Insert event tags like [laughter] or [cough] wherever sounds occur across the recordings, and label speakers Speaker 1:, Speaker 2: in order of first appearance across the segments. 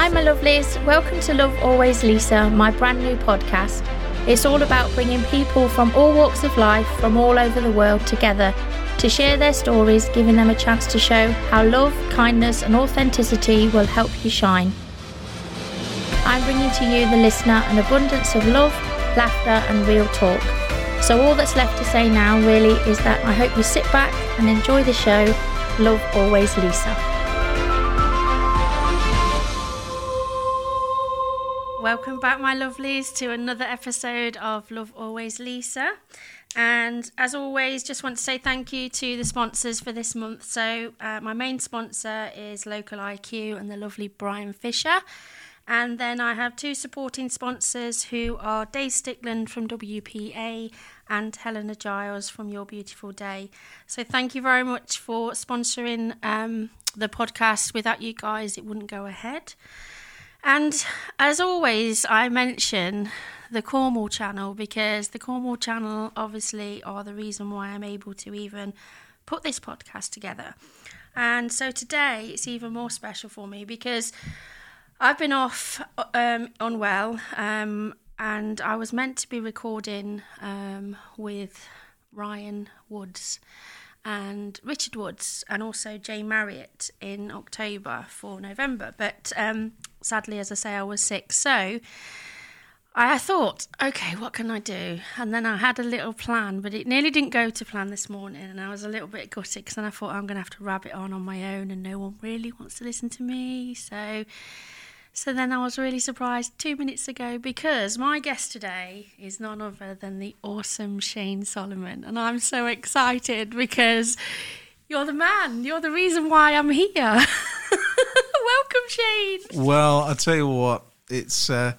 Speaker 1: Hi, my lovelies. Welcome to Love Always Lisa, my brand new podcast. It's all about bringing people from all walks of life, from all over the world, together to share their stories, giving them a chance to show how love, kindness, and authenticity will help you shine. I'm bringing to you, the listener, an abundance of love, laughter, and real talk. So, all that's left to say now really is that I hope you sit back and enjoy the show. Love Always Lisa. Welcome back, my lovelies, to another episode of Love Always Lisa. And as always, just want to say thank you to the sponsors for this month. So, uh, my main sponsor is Local IQ and the lovely Brian Fisher. And then I have two supporting sponsors who are Dave Stickland from WPA and Helena Giles from Your Beautiful Day. So, thank you very much for sponsoring um, the podcast. Without you guys, it wouldn't go ahead. And as always, I mention the Cornwall channel because the Cornwall channel obviously are the reason why I'm able to even put this podcast together. And so today it's even more special for me because I've been off um, unwell um, and I was meant to be recording um, with Ryan Woods and Richard Woods and also Jay Marriott in October for November. But um, sadly, as I say, I was sick. So I thought, okay, what can I do? And then I had a little plan, but it nearly didn't go to plan this morning. And I was a little bit gutted because then I thought I'm going to have to rabbit on on my own and no one really wants to listen to me. So. So then I was really surprised two minutes ago because my guest today is none other than the awesome Shane Solomon. And I'm so excited because you're the man. You're the reason why I'm here. [laughs] Shane.
Speaker 2: Well, I'll tell you what, it's. Uh,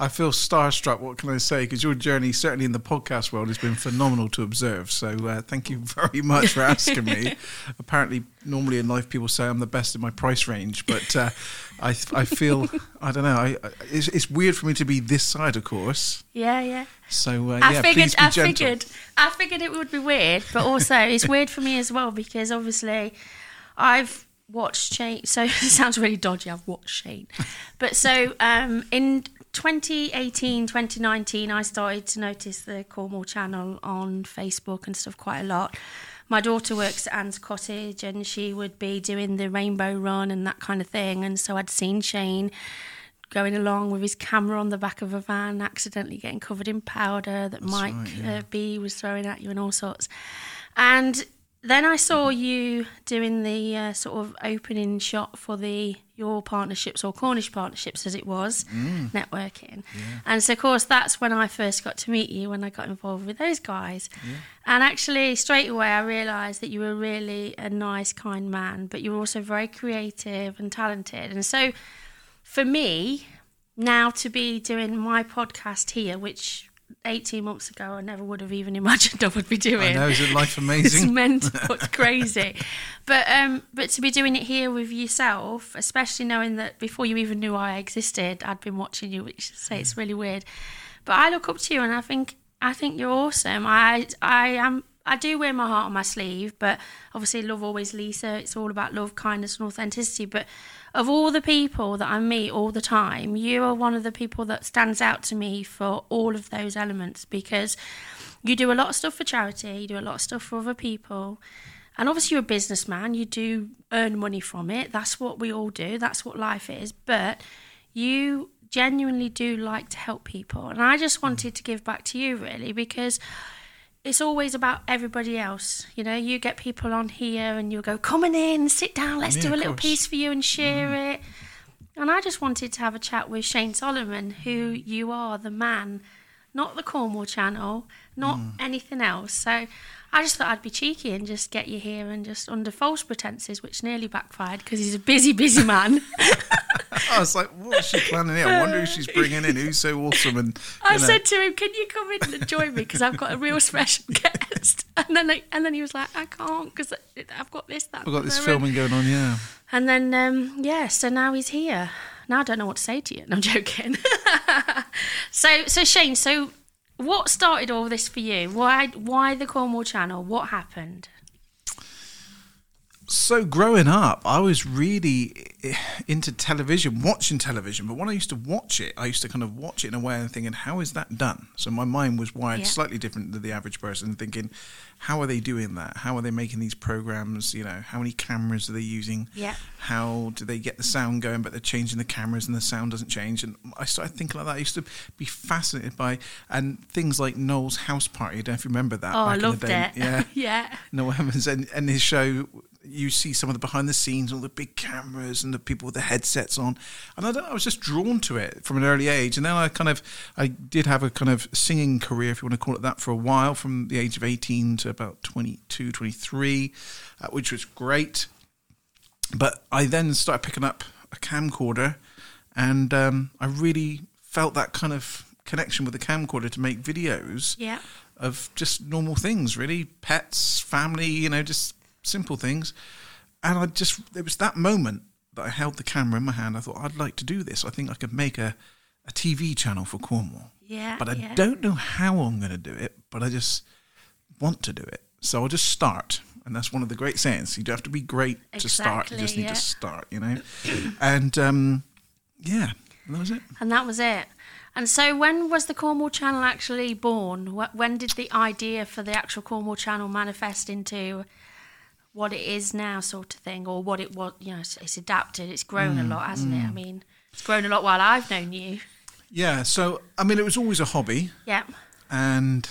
Speaker 2: I feel starstruck. What can I say? Because your journey, certainly in the podcast world, has been phenomenal to observe. So uh, thank you [laughs] very much for asking me. [laughs] Apparently, normally in life, people say I'm the best in my price range, but uh, I, I feel I don't know. I, it's, it's, weird for me to be this side, of course.
Speaker 1: Yeah, yeah.
Speaker 2: So uh,
Speaker 1: I
Speaker 2: yeah,
Speaker 1: figured, I
Speaker 2: gentle.
Speaker 1: figured, I figured it would be weird, but also it's weird for me as well because obviously, I've watched Shane. So [laughs] it sounds really dodgy. I've watched Shane, but so um, in 2018, 2019, I started to notice the Cornwall channel on Facebook and stuff quite a lot. My daughter works at Anne's Cottage and she would be doing the rainbow run and that kind of thing. And so I'd seen Shane going along with his camera on the back of a van, accidentally getting covered in powder that
Speaker 2: That's
Speaker 1: Mike
Speaker 2: right, yeah.
Speaker 1: uh, B was throwing at you and all sorts. And then I saw you doing the uh, sort of opening shot for the your partnerships or Cornish partnerships as it was
Speaker 2: Mm.
Speaker 1: networking, and so of course that's when I first got to meet you when I got involved with those guys, and actually straight away I realised that you were really a nice, kind man, but you were also very creative and talented, and so for me now to be doing my podcast here, which 18 months ago I never would have even imagined [laughs] I would be doing.
Speaker 2: I know, isn't life [laughs]
Speaker 1: It's
Speaker 2: amazing?
Speaker 1: mental. [laughs] It's crazy. But um, but to be doing it here with yourself, especially knowing that before you even knew I existed, I'd been watching you, which say it's really weird. But I look up to you, and I think I think you're awesome. I I am. I do wear my heart on my sleeve, but obviously, love always Lisa. It's all about love, kindness, and authenticity. But of all the people that I meet all the time, you are one of the people that stands out to me for all of those elements because you do a lot of stuff for charity, you do a lot of stuff for other people. And obviously, you're a businessman, you do earn money from it. That's what we all do, that's what life is. But you genuinely do like to help people. And I just wanted to give back to you, really, because it's always about everybody else. You know, you get people on here and you'll go, come on in, sit down, let's
Speaker 2: Yeah,
Speaker 1: do a little
Speaker 2: course.
Speaker 1: piece for you and mm. share it. And I just wanted to have a chat with Shane Solomon, who you are, the man, not the Cornwall channel, not mm. anything else. So I just thought I'd be cheeky and just get you here and just under false pretenses, which nearly backfired because he's a busy, busy man. [laughs]
Speaker 2: I was like, what's she planning here? I wonder who she's bringing in. Who's so awesome? And [laughs]
Speaker 1: I
Speaker 2: know,
Speaker 1: said to him, "Can you come in and join me? Because I've got a real special [laughs] guest." And then, I, and then he was like, "I can't because I've got this, that."
Speaker 2: we've got this
Speaker 1: and
Speaker 2: filming going on. Yeah.
Speaker 1: And then, um, yeah, so now he's here. Now I don't know what to say to you. No, I'm joking. so, so Shane, so what started all this for you? Why, why the Cornwall Channel? What happened?
Speaker 2: So growing up, I was really into television, watching television. But when I used to watch it, I used to kind of watch it in a way and thinking, how is that done? So my mind was wired
Speaker 1: Yeah.
Speaker 2: slightly different than the average person, thinking, how are they doing that? How are they making these programs? You know, how many cameras are they using?
Speaker 1: Yeah.
Speaker 2: How do they get the sound going, but they're changing the cameras and the sound doesn't change? And I started thinking like that. I used to be fascinated by and things like Noel's House Party. I don't know if you remember that.
Speaker 1: Oh, I
Speaker 2: back in the
Speaker 1: loved it. [laughs]
Speaker 2: Yeah.
Speaker 1: yeah.
Speaker 2: Noel Edmonds and, and his show. You see some of the behind the scenes, all the big cameras and the people with the headsets on, and I don't know. I was just drawn to it from an early age, and then I kind of, I did have a kind of singing career, if you want to call it that, for a while, from the age of eighteen to about 22, 23, uh, which was great. But I then started picking up a camcorder, and um, I really felt that kind of connection with the camcorder to make videos
Speaker 1: Yeah.
Speaker 2: of just normal things, really pets, family, you know, just simple things. And I just, there was that moment that I held the camera in my hand. I thought, I'd like to do this. I think I could make a, a TV channel for Cornwall.
Speaker 1: Yeah.
Speaker 2: But I
Speaker 1: yeah.
Speaker 2: don't know how I'm going to do it, but I just want to do it. So I'll just start. And that's one of the great sayings. You don't have to be great to start. You just need
Speaker 1: yeah.
Speaker 2: to start, you know? and um, yeah, that was it.
Speaker 1: And that was it. And so, when was the Cornwall Channel actually born? When did the idea for the actual Cornwall Channel manifest into what it is now, sort of thing, or what it was? You know, it's, it's adapted. It's grown
Speaker 2: Mm,
Speaker 1: a lot, hasn't it? I mean, it's grown a lot while I've known you.
Speaker 2: Yeah. So, I mean, it was always a hobby.
Speaker 1: Yeah.
Speaker 2: And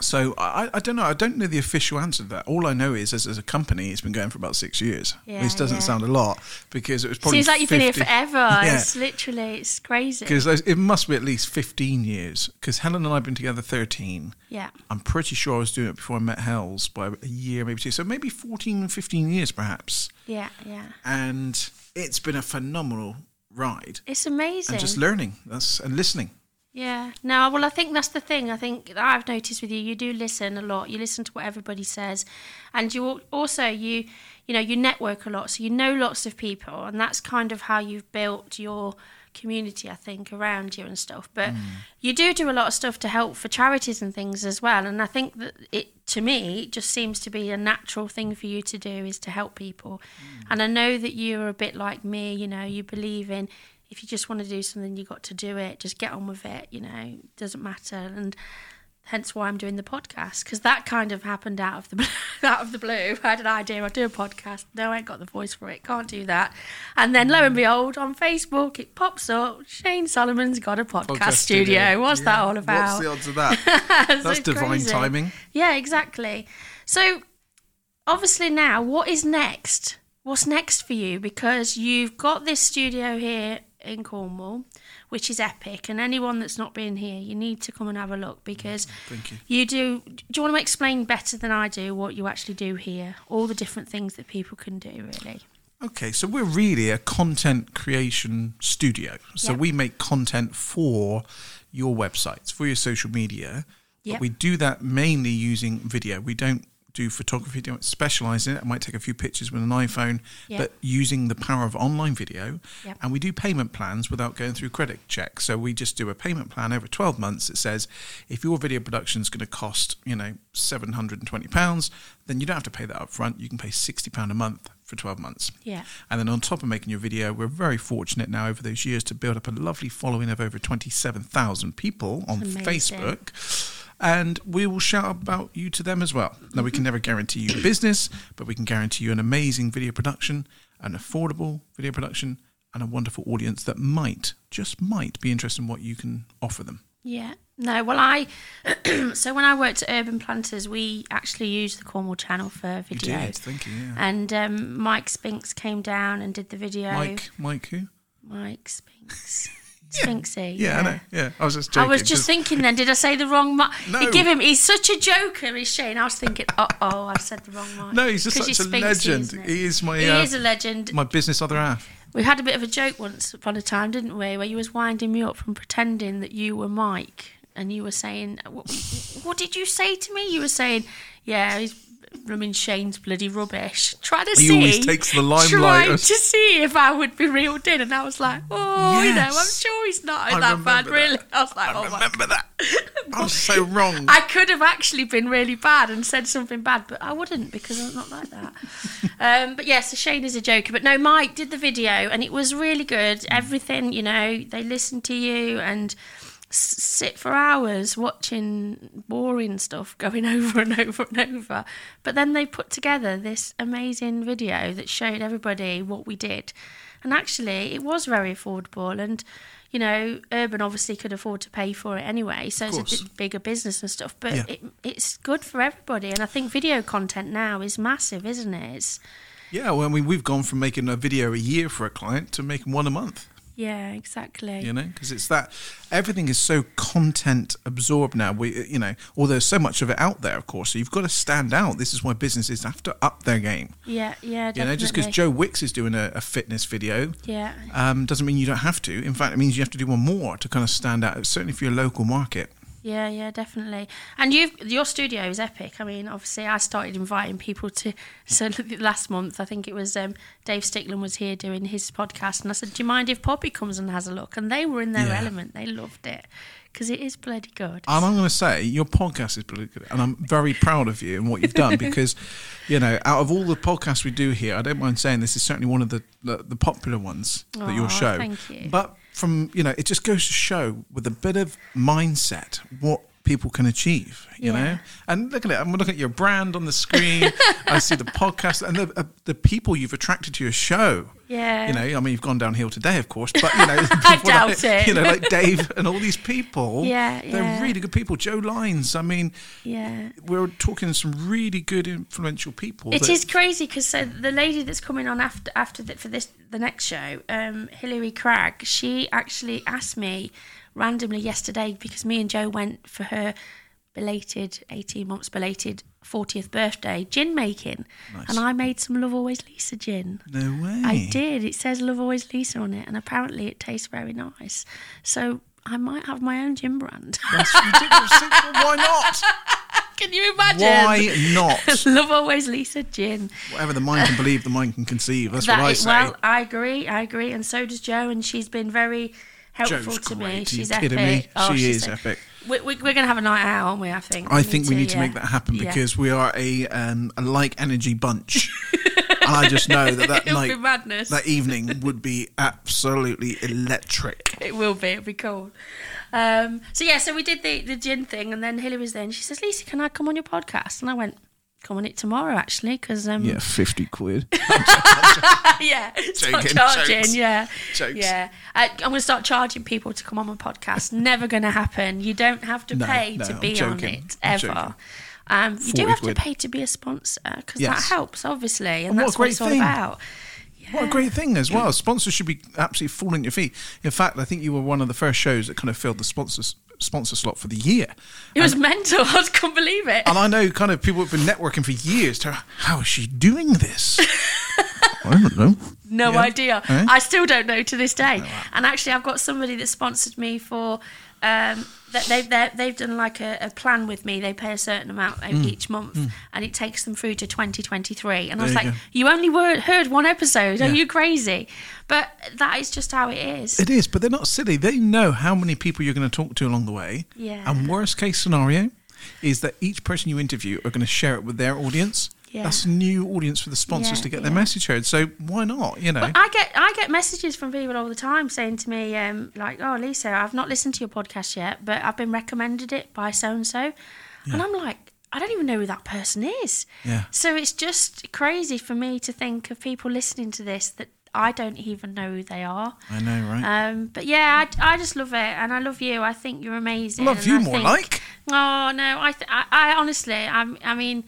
Speaker 2: so I, I don't know. I don't know the official answer to that. All I know is, as, as a company, it's been going for about six years.
Speaker 1: Yeah,
Speaker 2: Which doesn't
Speaker 1: yeah.
Speaker 2: sound a lot because it was probably
Speaker 1: Seems like you've been here forever. [laughs]
Speaker 2: Yeah.
Speaker 1: It's literally, it's crazy.
Speaker 2: Because it must be at least 15 years. Because Helen and I have been together 13.
Speaker 1: Yeah.
Speaker 2: I'm pretty sure I was doing it before I met Hells by a year, maybe two. So maybe 14, 15 years perhaps.
Speaker 1: Yeah. Yeah.
Speaker 2: And it's been a phenomenal ride.
Speaker 1: It's amazing.
Speaker 2: And just learning that's and listening.
Speaker 1: Yeah. No, well, I think that's the thing. I think that I've noticed with you, you do listen a lot. You listen to what everybody says, and you also you, you know, you network a lot, so you know lots of people, and that's kind of how you've built your community, I think, around you and stuff. But mm. you do do a lot of stuff to help for charities and things as well, and I think that it, to me, it just seems to be a natural thing for you to do is to help people. Mm. And I know that you're a bit like me. You know, you believe in if you just want to do something, you got to do it. Just get on with it. You know, doesn't matter. And hence why I'm doing the podcast because that kind of happened out of the [laughs] out of the blue. I had an idea. I'll do a podcast. No, I ain't got the voice for it. Can't do that. And then lo and behold, on Facebook it pops up. Shane Solomon's got a podcast, studio. What's that all about?
Speaker 2: What's the odds of that? [laughs] That's
Speaker 1: it's
Speaker 2: divine
Speaker 1: crazy.
Speaker 2: timing.
Speaker 1: Yeah, exactly. So, obviously, now what is next? What's next for you? Because you've got this studio here in Cornwall, which is epic, and anyone that's not been here, you need to come and have a look because mm,
Speaker 2: Thank you.
Speaker 1: you do. Do you want to explain better than I do what you actually do here? All the different things that people can do, really.
Speaker 2: Okay, so we're really a content creation studio. So
Speaker 1: Yep.
Speaker 2: we make content for your websites, for your social media.
Speaker 1: Yep.
Speaker 2: But we do that mainly using video. We don't do photography, don't specialize in it. I might take a few pictures with an iPhone,
Speaker 1: Yep.
Speaker 2: but using the power of online video.
Speaker 1: Yep.
Speaker 2: And we do payment plans without going through credit checks. So we just do a payment plan over 12 months that says if your video production is going to cost, you know, £720, then you don't have to pay that up front. You can pay £60 a month for 12 months.
Speaker 1: Yeah.
Speaker 2: And then on top of making your video, we're very fortunate now over those years to build up a lovely following of over 27,000 people on Facebook. And we will shout about you to them as well. Now, we can never guarantee you business, but we can guarantee you an amazing video production, an affordable video production, and a wonderful audience that might, just might, be interested in what you can offer them.
Speaker 1: Yeah. No, well, I. [clears throat] so when I worked at Urban Planters, we actually used the Cornwall channel for
Speaker 2: You
Speaker 1: video.
Speaker 2: did, thank you. Yeah.
Speaker 1: And um, Mike Spinks came down and did the video.
Speaker 2: Mike, Mike, who?
Speaker 1: Mike Spinks. Spinksy.
Speaker 2: Yeah, I know. Yeah, I was just
Speaker 1: I was just thinking then, did I say the wrong Mike?
Speaker 2: No.
Speaker 1: Give him, he's such a joker, is Shane. I was thinking, uh oh, I've said the wrong Mike.
Speaker 2: no, he's just such
Speaker 1: you're
Speaker 2: a
Speaker 1: Spinksy,
Speaker 2: legend. He is my
Speaker 1: He
Speaker 2: uh,
Speaker 1: is a legend.
Speaker 2: my business other half.
Speaker 1: We had a bit of a joke once upon a time, didn't we? Where you was winding me up from pretending that you were Mike, and you were saying, "What, what did you say to me?" You were saying, "Yeah, he's." Mean, Shane's bloody rubbish. Trying to
Speaker 2: He
Speaker 1: see,
Speaker 2: always takes the limelight
Speaker 1: Trying to see if I would be reeled in, and I was like, "Oh, you know, I'm sure he's not
Speaker 2: I
Speaker 1: that bad,
Speaker 2: remember
Speaker 1: really." I was like,
Speaker 2: I
Speaker 1: "Oh
Speaker 2: remember that. I was so [laughs] wrong.
Speaker 1: I could have actually been really bad and said something bad, but I wouldn't because I'm not like that. [laughs] um, but yes, yeah, so Shane is a joker. But no, Mike did the video and it was really good. Everything, you know, they listened to you and sit for hours watching boring stuff going [laughs] over and over and over. But then they put together this amazing video that showed everybody what we did. And actually, it was very affordable. And, you know, Urban obviously could afford to pay for it anyway. So it's a bigger business and stuff. But yeah. it, it's good for everybody. And I think video content now is massive, isn't it? It's,
Speaker 2: yeah, well, I mean, we've gone from making a video a year for a client to making one a month.
Speaker 1: Yeah, exactly.
Speaker 2: You know, because it's that everything is so content absorbed now. We, you know, there's so much of it out there, of course. So you've got to stand out. This is why businesses have to up their game.
Speaker 1: Yeah, yeah, definitely.
Speaker 2: You know, just because Joe Wicks is doing a, a fitness video,
Speaker 1: yeah,
Speaker 2: um, doesn't mean you don't have to. In fact, it means you have to do one more to kind of stand out. Certainly for your local market.
Speaker 1: Yeah, yeah, definitely. And you, your studio is epic. I mean, obviously, I started inviting people to. [laughs] So last month, I think it was um, Dave Stickland was here doing his podcast, and I said, "Do you mind if Poppy comes and has a look?" And they were in their yeah. element. They loved it because it is bloody good.
Speaker 2: And I'm going to say your podcast is bloody good, and I'm very proud of you and what you've done [laughs] because, you know, out of all the podcasts we do here, I don't mind saying this is certainly one of the the, the popular ones that your show.
Speaker 1: Thank you.
Speaker 2: But from you know, it just goes to show with a bit of mindset what people can achieve, you yeah. know. And look at it. I'm looking at your brand on the screen. I see the podcast and the uh, the people you've attracted to your show.
Speaker 1: Yeah.
Speaker 2: You know, I mean, you've gone downhill today, of course, but you know, [laughs] [laughs]
Speaker 1: I doubt
Speaker 2: like,
Speaker 1: it.
Speaker 2: You know, like Dave and all these people. [laughs]
Speaker 1: Yeah,
Speaker 2: they're
Speaker 1: yeah.
Speaker 2: really good people. Joe Lines. I mean,
Speaker 1: yeah,
Speaker 2: we're talking to some really good, influential people.
Speaker 1: It is crazy because so the lady that's coming on after after the, for this the next show, um, Hilary Cragg, she actually asked me randomly yesterday because me and Joe went for her belated 18 months belated 40th birthday gin making nice. and I made some Love Always Lisa gin.
Speaker 2: No way.
Speaker 1: I did. It says Love Always Lisa on it and apparently it tastes very nice. So I might have my own gin brand.
Speaker 2: That's ridiculous. Why not? [laughs]
Speaker 1: Can you imagine?
Speaker 2: Why not? [laughs]
Speaker 1: Love Always Lisa gin.
Speaker 2: Whatever the mind can believe, the mind can conceive. That's that what I say.
Speaker 1: Well, I agree. I agree. And so does Joe. And she's been very helpful
Speaker 2: Joe's
Speaker 1: to
Speaker 2: great.
Speaker 1: me. She's
Speaker 2: epic.
Speaker 1: Me?
Speaker 2: Oh, she is epic.
Speaker 1: We, we, we're going to have a night out, aren't we? I think.
Speaker 2: I we think need we need to, yeah. make that happen because yeah. we are a um, a like energy bunch. [laughs] and I just know that that night, that evening would be absolutely electric.
Speaker 1: It will be. It'll be cool. Um, so yeah, so we did the the gin thing, and then Hilly was there, and she says, "Lisa, can I come on your podcast?" And I went, come on it tomorrow actually because um
Speaker 2: yeah 50 quid [laughs]
Speaker 1: yeah start [laughs] Joking, charging jokes. yeah Jokes. yeah I, am going to start charging people to come on my podcast [laughs] never going to happen you don't have to
Speaker 2: no,
Speaker 1: pay
Speaker 2: no,
Speaker 1: to
Speaker 2: I'm
Speaker 1: be
Speaker 2: joking.
Speaker 1: on it ever um, you do have quid. to pay to be a sponsor because yes. that helps obviously and, and that's what, what it's thing. all about
Speaker 2: yeah. What a great thing as well. Sponsors should be absolutely falling at your feet. In fact, I think you were one of the first shows that kind of filled the sponsors sponsor slot for the year.
Speaker 1: It was mental. [laughs] I couldn't believe it.
Speaker 2: And I know kind of people have been networking for years. To, how is she doing this? [laughs] I don't know.
Speaker 1: No yeah. idea. Eh? I still don't know to this day. Oh, and actually, I've got somebody that sponsored me for um, that they've they've done like a, a, plan with me. They pay a certain amount mm. each month, mm. and it takes them through to 2023. And there I was like, go. "You only were, heard one episode. Yeah. Are you crazy?" But that is just how it is.
Speaker 2: It is, but they're not silly. They know how many people you're going to talk to along the way.
Speaker 1: Yeah.
Speaker 2: And worst case scenario is that each person you interview are going to share it with their audience. Yeah. That's a new audience for the sponsors yeah, to get yeah. their message heard. So why not? You know,
Speaker 1: I get I get messages from people all the time saying to me, um, like, "Oh, Lisa, I've not listened to your podcast yet, but I've been recommended it by so and so," and I'm like, I don't even know who that person is.
Speaker 2: Yeah.
Speaker 1: So it's just crazy for me to think of people listening to this that I don't even know who they are.
Speaker 2: I know, right?
Speaker 1: Um, but yeah, I, I just love it, and I love you. I think you're amazing.
Speaker 2: Love you
Speaker 1: I
Speaker 2: more,
Speaker 1: think,
Speaker 2: like.
Speaker 1: Oh no, I, th- I, I honestly, I'm, I mean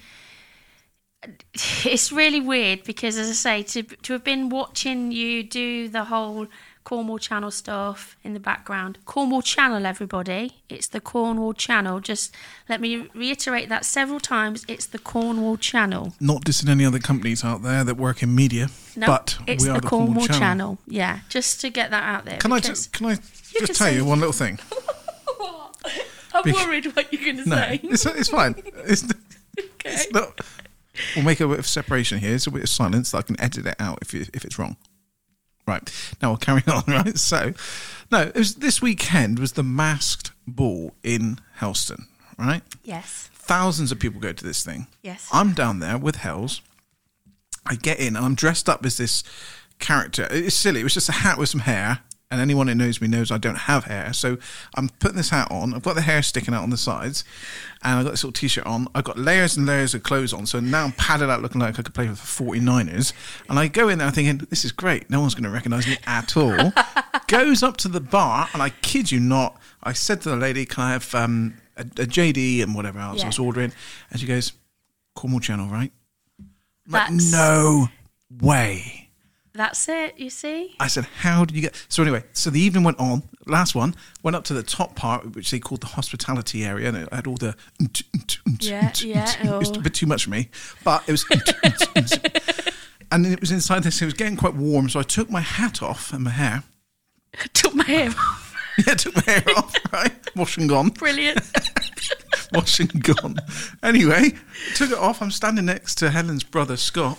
Speaker 1: [laughs] it's really weird because, as I say, to to have been watching you do the whole Cornwall Channel stuff in the background. Cornwall Channel, everybody. It's the Cornwall Channel. Just let me reiterate that several times. It's the Cornwall Channel.
Speaker 2: Not dissing any other companies out there that work in media, no, but
Speaker 1: it's
Speaker 2: we are
Speaker 1: the,
Speaker 2: the
Speaker 1: Cornwall,
Speaker 2: Cornwall Channel.
Speaker 1: Channel. Yeah, just to get that out there.
Speaker 2: Can I just can I just tell you one little thing? [laughs]
Speaker 1: I'm Be- worried what you're going to
Speaker 2: no,
Speaker 1: say.
Speaker 2: It's, it's fine. It's, [laughs] okay. it's not. We'll make a bit of separation here. It's a bit of silence so I can edit it out if, you, if it's wrong. Right. Now we'll carry [laughs] on, right? So, no, it was this weekend was the Masked ball in Helston, right?
Speaker 1: Yes.
Speaker 2: Thousands of people go to this thing.
Speaker 1: Yes.
Speaker 2: I'm down there with Hells. I get in and I'm dressed up as this character. It's silly. It was just a hat with some hair. And anyone who knows me knows I don't have hair. So I'm putting this hat on. I've got the hair sticking out on the sides. And I've got this little t shirt on. I've got layers and layers of clothes on. So now I'm padded out looking like I could play for the 49ers. And I go in there thinking, this is great. No one's going to recognize me at all. [laughs] Goes up to the bar. And I kid you not, I said to the lady, can I have um, a, a JD and whatever else I was ordering? And she goes, Cornwall Channel, right? I'm like, no way.
Speaker 1: That's it, you see?
Speaker 2: I said, how did you get? So anyway, so the evening went on. Last one went up to the top part, which they called the hospitality area, and it had all the.
Speaker 1: Yeah, yeah,
Speaker 2: It was
Speaker 1: oh.
Speaker 2: a bit too much for me, but it was. [laughs] and then it was inside this. It was getting quite warm, so I took my hat off and my hair. [laughs]
Speaker 1: Took my hair off. [laughs]
Speaker 2: Yeah, took my hair off. Right, wash and gone.
Speaker 1: Brilliant.
Speaker 2: wash and gone. Anyway, took it off. I'm standing next to Helen's brother Scott,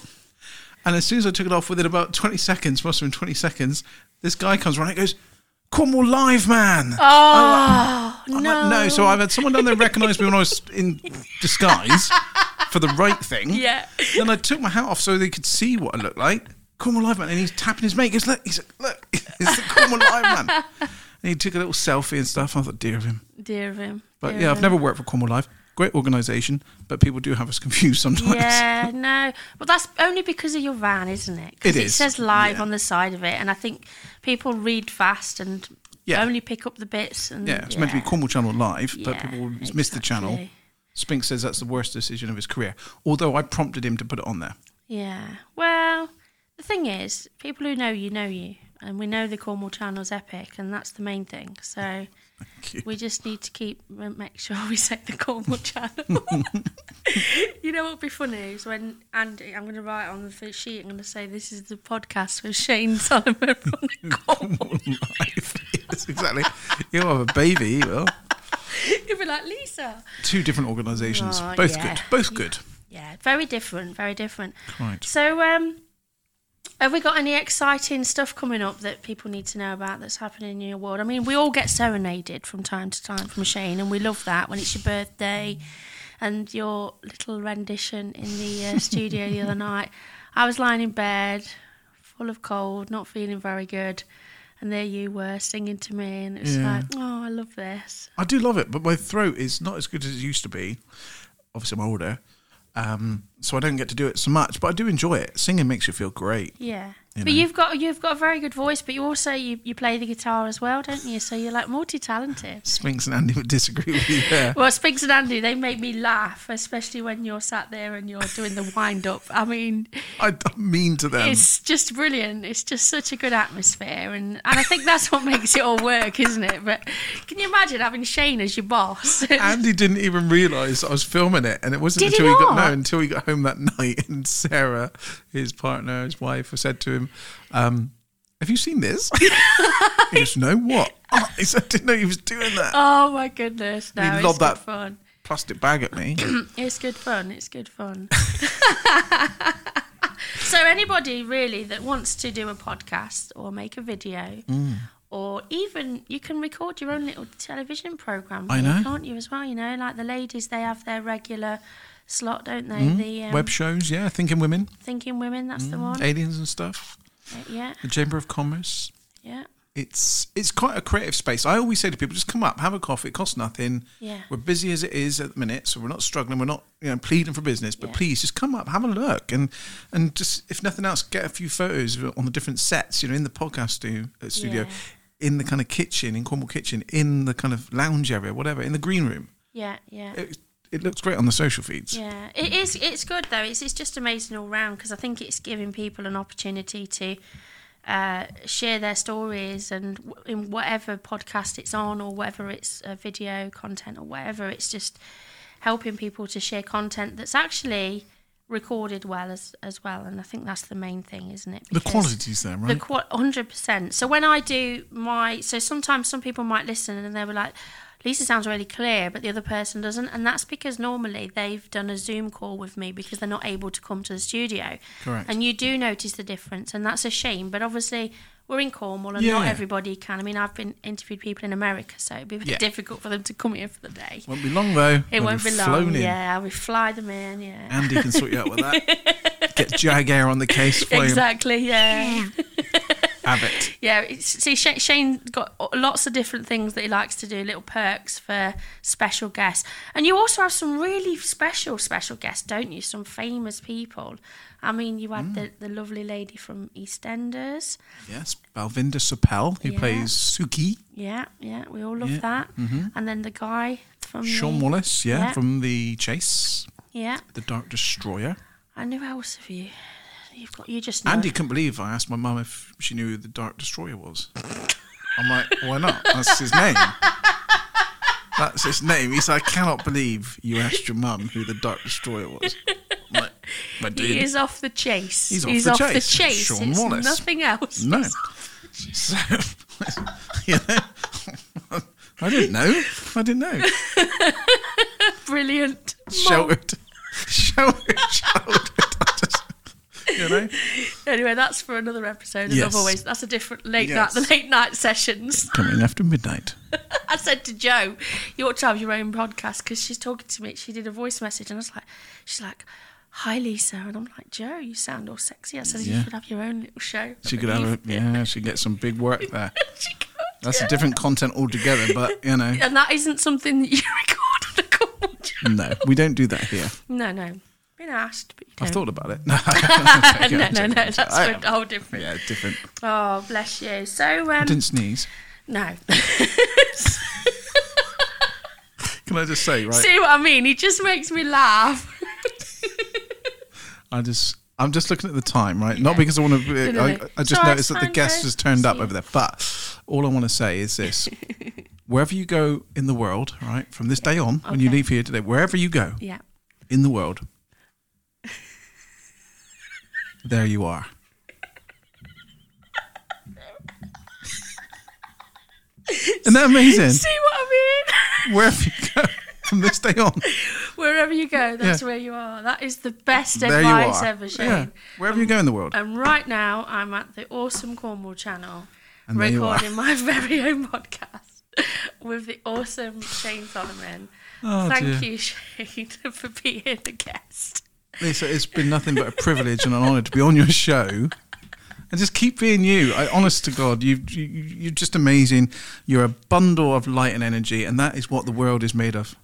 Speaker 2: and as soon as I took it off, within about 20 seconds, must have been 20 seconds, this guy comes running. and goes, "Cornwall Live, man."
Speaker 1: Oh,
Speaker 2: I'm
Speaker 1: no.
Speaker 2: like, no. So I've had someone down there recognise me when I was in disguise for the right thing.
Speaker 1: Yeah.
Speaker 2: Then I took my hat off so they could see what I looked like. Cornwall Live man, and he's tapping his mate. He goes, look, he's like, look, it's the Cornwall Live man. And he took a little selfie and stuff. I thought, dear of him.
Speaker 1: Dear of him.
Speaker 2: But
Speaker 1: dear
Speaker 2: yeah, I've
Speaker 1: him.
Speaker 2: never worked for Cornwall Live. Great organisation, but people do have us [laughs] confused sometimes.
Speaker 1: Yeah, no. Well, that's only because of your van, isn't it?
Speaker 2: It is, It
Speaker 1: says live
Speaker 2: yeah.
Speaker 1: on the side of it, and I think people read fast and
Speaker 2: Yeah.
Speaker 1: only pick up the bits. And
Speaker 2: Yeah, it's meant to be Cornwall Channel Live, but
Speaker 1: Yeah,
Speaker 2: people miss the channel. Spink says that's the worst decision of his career. Although I prompted him to put it on there.
Speaker 1: Yeah. Well, the thing is, people who know you know you, and we know the Cornwall Channel's epic, and that's the main thing. So. We just need to keep make sure we say the Cornwall Channel. [laughs] you know what would be funny is when Andy, I'm going to write on the sheet. I'm going to say this is the podcast with Shane Solomon [laughs] from the Cornwall.
Speaker 2: Live. yes, exactly. You'll have a baby, he will. [laughs]
Speaker 1: You'd be like Lisa.
Speaker 2: Two different organisations.
Speaker 1: Oh,
Speaker 2: Both
Speaker 1: yeah.
Speaker 2: good. Both good.
Speaker 1: Yeah, very different. Very different.
Speaker 2: Right.
Speaker 1: So, um, have we got any exciting stuff coming up that people need to know about that's happening in your world? I mean, we all get serenaded from time to time from Shane, and we love that when it's your birthday and your little rendition in the uh, [laughs] studio the other night. I was lying in bed, full of cold, not feeling very good, and there you were singing to me, and it's
Speaker 2: Yeah.
Speaker 1: like, oh, I love this.
Speaker 2: I do love it, but my throat is not as good as it used to be. Obviously, I'm older, um, so I don't get to do it so much. But I do enjoy it. Singing makes you feel great.
Speaker 1: Yeah.
Speaker 2: You
Speaker 1: but
Speaker 2: know.
Speaker 1: you've got you've got a very good voice, but you also you, you play the guitar as well, don't you? So you're like multi talented.
Speaker 2: Spinks and Andy would disagree with you there.
Speaker 1: Well, Spinks and Andy, they make me laugh, especially when you're sat there and you're doing the wind up. I mean,
Speaker 2: I, don't mean to them.
Speaker 1: it's just brilliant. It's just such a good atmosphere, and, and I think that's what makes it all work, isn't it? But can you imagine having Shane as your boss? [laughs]
Speaker 2: Andy didn't even realise I was filming it, and it wasn't
Speaker 1: Did
Speaker 2: until he got no until he got home that night, and Sarah, his partner, his wife, said to him, um, "Have you seen this?" [laughs] he goes, "No, what?" Oh, [laughs] he said, "I didn't know he was doing that."
Speaker 1: oh my goodness! No,
Speaker 2: He
Speaker 1: it's
Speaker 2: lobbed that-
Speaker 1: fun.
Speaker 2: Plastic bag at me. [clears throat]
Speaker 1: It's good fun. It's good fun. [laughs] so anybody really that wants to do a podcast or make a video,
Speaker 2: Mm.
Speaker 1: or even you can record your own little television program,
Speaker 2: I know.
Speaker 1: can't you as well? You know, like the ladies, they have their regular slot, don't they? The um,
Speaker 2: Mm. Web shows, yeah, Thinking Women,
Speaker 1: Thinking Women, that's the one.
Speaker 2: aliens and stuff.
Speaker 1: Yeah,
Speaker 2: The Chamber of Commerce.
Speaker 1: yeah,
Speaker 2: It's it's quite a creative space. I always say to people, just come up, have a coffee. It costs nothing.
Speaker 1: yeah.
Speaker 2: We're busy as it is at the minute, so we're not struggling. We're not you know pleading for business, but
Speaker 1: Yeah.
Speaker 2: please just come up, have a look, and and just if nothing else, get a few photos on the different sets. You know, in the podcast uh, studio,
Speaker 1: Yeah.
Speaker 2: in the kind of kitchen, in Cornwall kitchen, in the kind of lounge area, whatever, in the green room.
Speaker 1: Yeah, yeah.
Speaker 2: It, it looks great on the social feeds.
Speaker 1: Yeah, it is. It's good though. It's it's just amazing all round because I think it's giving people an opportunity to uh, share their stories and w- in whatever podcast it's on or whether it's uh, video content or whatever. It's just helping people to share content that's actually recorded well as as well. And I think that's the main thing, isn't it?
Speaker 2: The
Speaker 1: Because-
Speaker 2: quality's there,
Speaker 1: the
Speaker 2: right?
Speaker 1: hundred percent. So when I do my, so sometimes some people might listen and they were like, Lisa sounds really clear, but the other person doesn't. And that's because normally they've done a Zoom call with me because they're not able to come to the studio.
Speaker 2: Correct.
Speaker 1: And you do notice the difference, and that's a shame. But obviously, we're in Cornwall, and
Speaker 2: Yeah.
Speaker 1: not everybody can. I mean, I've been interviewed people in America, so it'd be a bit
Speaker 2: Yeah.
Speaker 1: difficult for them to come here for the day.
Speaker 2: Won't be long though.
Speaker 1: It
Speaker 2: They'll
Speaker 1: won't be long.
Speaker 2: in.
Speaker 1: Yeah, we fly them in. Yeah.
Speaker 2: Andy can sort you out with that. [laughs] Get Jag Air on the case for
Speaker 1: Exactly. Yeah.
Speaker 2: you. [laughs] Have it.
Speaker 1: Yeah, see, Shane, Shane's got lots of different things that he likes to do, little perks for special guests. And you also have some really special, special guests, don't you? Some famous people. I mean, you had mm. the, the lovely lady from EastEnders.
Speaker 2: Yes, Balvinder Sopal, who
Speaker 1: Yeah.
Speaker 2: plays Suki.
Speaker 1: Yeah, yeah, we all love
Speaker 2: Yeah,
Speaker 1: that. Mm-hmm. And then the guy from
Speaker 2: Shaun
Speaker 1: the,
Speaker 2: Wallace, yeah,
Speaker 1: Yeah.
Speaker 2: from The Chase,
Speaker 1: Yeah,
Speaker 2: The Dark Destroyer.
Speaker 1: and who else have you? You've got you just know.
Speaker 2: Andy couldn't believe I asked my mum if she knew who The Dark Destroyer was. I'm like, why not? That's his name. That's his name. He said, I cannot believe you asked your mum who The Dark Destroyer was. Like, I did.
Speaker 1: He is off the chase.
Speaker 2: He's off the chase.
Speaker 1: chase.
Speaker 2: Shaun
Speaker 1: it's
Speaker 2: Wallace.
Speaker 1: nothing else.
Speaker 2: No. So, you know, I didn't know. I didn't know. [laughs]
Speaker 1: Brilliant.
Speaker 2: Sheltered. Sheltered. Sheltered. You know? [laughs]
Speaker 1: Anyway, that's for another episode. As
Speaker 2: Yes.
Speaker 1: Always, that's a different late
Speaker 2: Yes.
Speaker 1: night. The late night sessions.
Speaker 2: Coming after midnight. [laughs]
Speaker 1: I said to Joe, "You ought to have your own podcast," because she's talking to me. She did a voice message, and I was like, "She's like." Hi Lisa, and I'm like Joe. You sound all sexy. I said you should have your own little show.
Speaker 2: She could have a, [laughs] yeah, she get some big work there. That's
Speaker 1: yeah.
Speaker 2: a different content altogether, but you know,
Speaker 1: And that isn't something that you record on a call. Joe.
Speaker 2: no, we don't do that here.
Speaker 1: No, no. Been asked, but you.
Speaker 2: I've thought about it. [laughs] [laughs] No,
Speaker 1: no, no, no. That's
Speaker 2: I
Speaker 1: a whole different.
Speaker 2: Yeah, different.
Speaker 1: Oh, bless you. So,
Speaker 2: I
Speaker 1: um,
Speaker 2: didn't sneeze.
Speaker 1: no. [laughs]
Speaker 2: Can I just say, right?
Speaker 1: See what I mean? He just makes me laugh.
Speaker 2: I just, I'm just looking at the time, right? Not because I want to.
Speaker 1: No,
Speaker 2: I,
Speaker 1: no.
Speaker 2: I just
Speaker 1: Sorry,
Speaker 2: noticed that the guest has turned up over there. But all I want to say is this: wherever you go in the world, right, from this day on, when you leave here today, wherever you go
Speaker 1: yeah.
Speaker 2: in the world, there you are. Isn't that amazing?
Speaker 1: See what I mean?
Speaker 2: Wherever you go from this day on,
Speaker 1: Wherever you go, that's
Speaker 2: Yeah.
Speaker 1: where you are. That is the best
Speaker 2: there
Speaker 1: advice ever, Shane.
Speaker 2: Yeah, wherever you go in the world.
Speaker 1: And right now, I'm at the Awesome Cornwall channel
Speaker 2: And there you are.
Speaker 1: recording my [laughs] very own podcast with the awesome Shane Solomon.
Speaker 2: Oh,
Speaker 1: Thank
Speaker 2: dear.
Speaker 1: you, [laughs] Shane, for being the guest.
Speaker 2: Lisa, it's been nothing but a privilege and an honour to be on your show. And just keep being you. I, honest to God, you, you you're just amazing. You're a bundle of light and energy, and that is what the world is made of.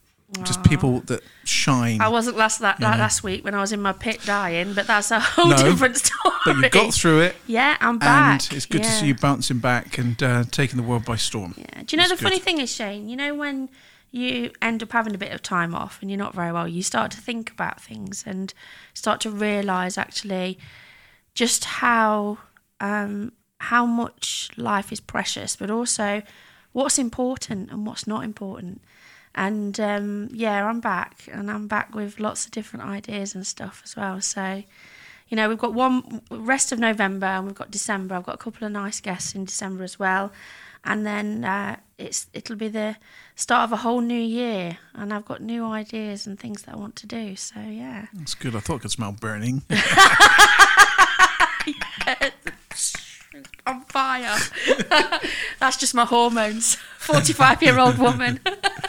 Speaker 2: Just people that shine.
Speaker 1: I wasn't last that, that last week when I was in my pit dying, but that's a whole
Speaker 2: No,
Speaker 1: different story.
Speaker 2: But you got through it,
Speaker 1: Yeah, I'm back.
Speaker 2: and it's good to see you bouncing back and uh, taking the world by storm.
Speaker 1: Yeah. Do you know
Speaker 2: It's
Speaker 1: the funny thing is, Shane? You know when you end up having a bit of time off and you're not very well, you start to think about things and start to realise actually just how um, how much life is precious, but also what's important and what's not important. And um, yeah, I'm back, and I'm back with lots of different ideas and stuff as well. So, you know, we've got one rest of November and we've got December. I've got a couple of nice guests in December as well, and then uh, it's it'll be the start of a whole new year, and I've got new ideas and things that I want to do. So yeah,
Speaker 2: That's good. I thought I could smell burning. [laughs]
Speaker 1: on fire. [laughs] That's just my hormones. Forty-five-year-old woman.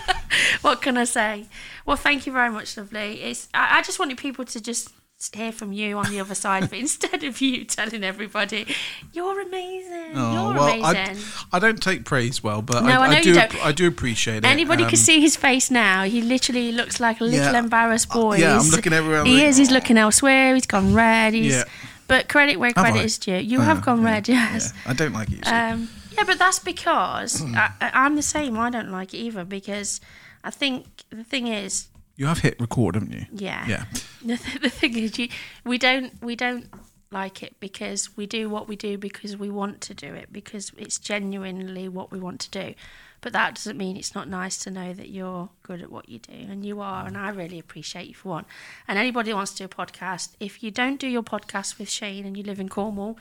Speaker 1: [laughs] what can I say? Well, thank you very much, lovely. It's I, I just wanted people to just hear from you on the other side of it instead of you telling everybody you're amazing.
Speaker 2: Oh,
Speaker 1: you're
Speaker 2: well,
Speaker 1: amazing.
Speaker 2: I, I don't take praise well, but
Speaker 1: No, I know you
Speaker 2: do.
Speaker 1: don't.
Speaker 2: I do appreciate it.
Speaker 1: Anybody
Speaker 2: Um,
Speaker 1: can see his face now. He literally looks like a little
Speaker 2: Yeah.
Speaker 1: embarrassed
Speaker 2: Uh,
Speaker 1: boy.
Speaker 2: yeah, I'm looking everywhere,
Speaker 1: He is. He's looking elsewhere. He's gone red. He's,
Speaker 2: Yeah.
Speaker 1: But credit where credit is due. You
Speaker 2: Oh,
Speaker 1: have gone
Speaker 2: yeah,
Speaker 1: red, yes.
Speaker 2: Yeah, I don't like it. you.
Speaker 1: Um, yeah, but that's because
Speaker 2: Hmm.
Speaker 1: I, I- I'm the same. I don't like it either because I think the thing is,
Speaker 2: you have hit record, haven't you?
Speaker 1: yeah,
Speaker 2: Yeah.
Speaker 1: The, [laughs] th- the thing is, you, we don't we don't like it because we do what we do because we want to do it because it's genuinely what we want to do. But that doesn't mean it's not nice to know that you're good at what you do, and you are. And mm. I really appreciate you for one. And anybody who wants to do a podcast, if you don't do your podcast with Shane and you live in Cornwall,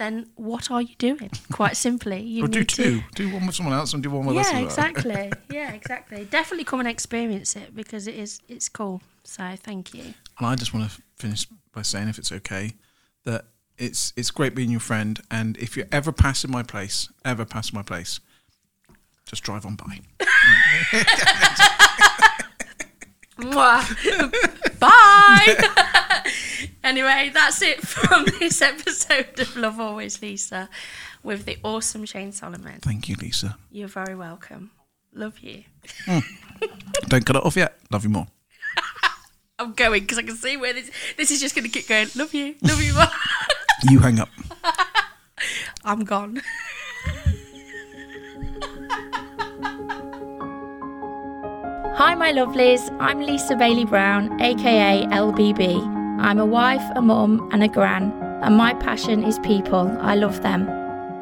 Speaker 1: then what are you doing? [laughs] Quite simply, you
Speaker 2: Or do
Speaker 1: need to-
Speaker 2: two. Do one with someone else and do one with us. as
Speaker 1: yeah, exactly. [laughs] yeah, exactly. Definitely come and experience it because it is it's cool. So thank you.
Speaker 2: And I just want to finish by saying, if it's okay, that it's it's great being your friend. And if you're ever passing my place, ever passing my place, just drive on by. [laughs]
Speaker 1: Bye. Anyway, that's it from [laughs] this episode of Love Always Lisa with the awesome Shane Solomon.
Speaker 2: Thank you, Lisa.
Speaker 1: You're very welcome. Love you. Hmm.
Speaker 2: Don't cut it off yet. Love you more. [laughs]
Speaker 1: I'm going because I can see where this this is just going to keep going. Love you. Love you more. [laughs]
Speaker 2: You hang up.
Speaker 1: I'm gone. Hi, my lovelies. I'm Lisa Bailey Brown, aka LBB. I'm a wife, a mum, and a gran, and my passion is people. I love them.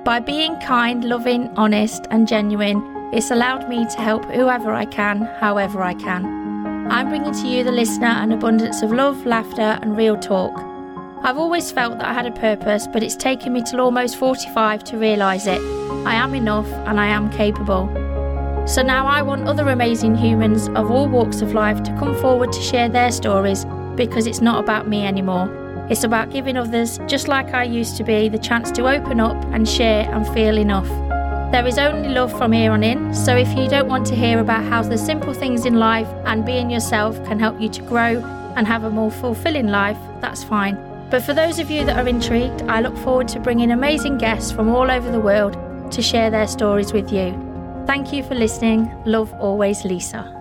Speaker 1: By being kind, loving, honest, and genuine, it's allowed me to help whoever I can, however I can. I'm bringing to you, the listener, an abundance of love, laughter, and real talk. I've always felt that I had a purpose, but it's taken me till almost 45 to realise it. I am enough and I am capable. So now I want other amazing humans of all walks of life to come forward to share their stories because it's not about me anymore. It's about giving others, just like I used to be, the chance to open up and share and feel enough. There is only love from here on in, so if you don't want to hear about how the simple things in life and being yourself can help you to grow and have a more fulfilling life, that's fine. But for those of you that are intrigued, I look forward to bringing amazing guests from all over the world to share their stories with you. Thank you for listening. Love always, Lisa.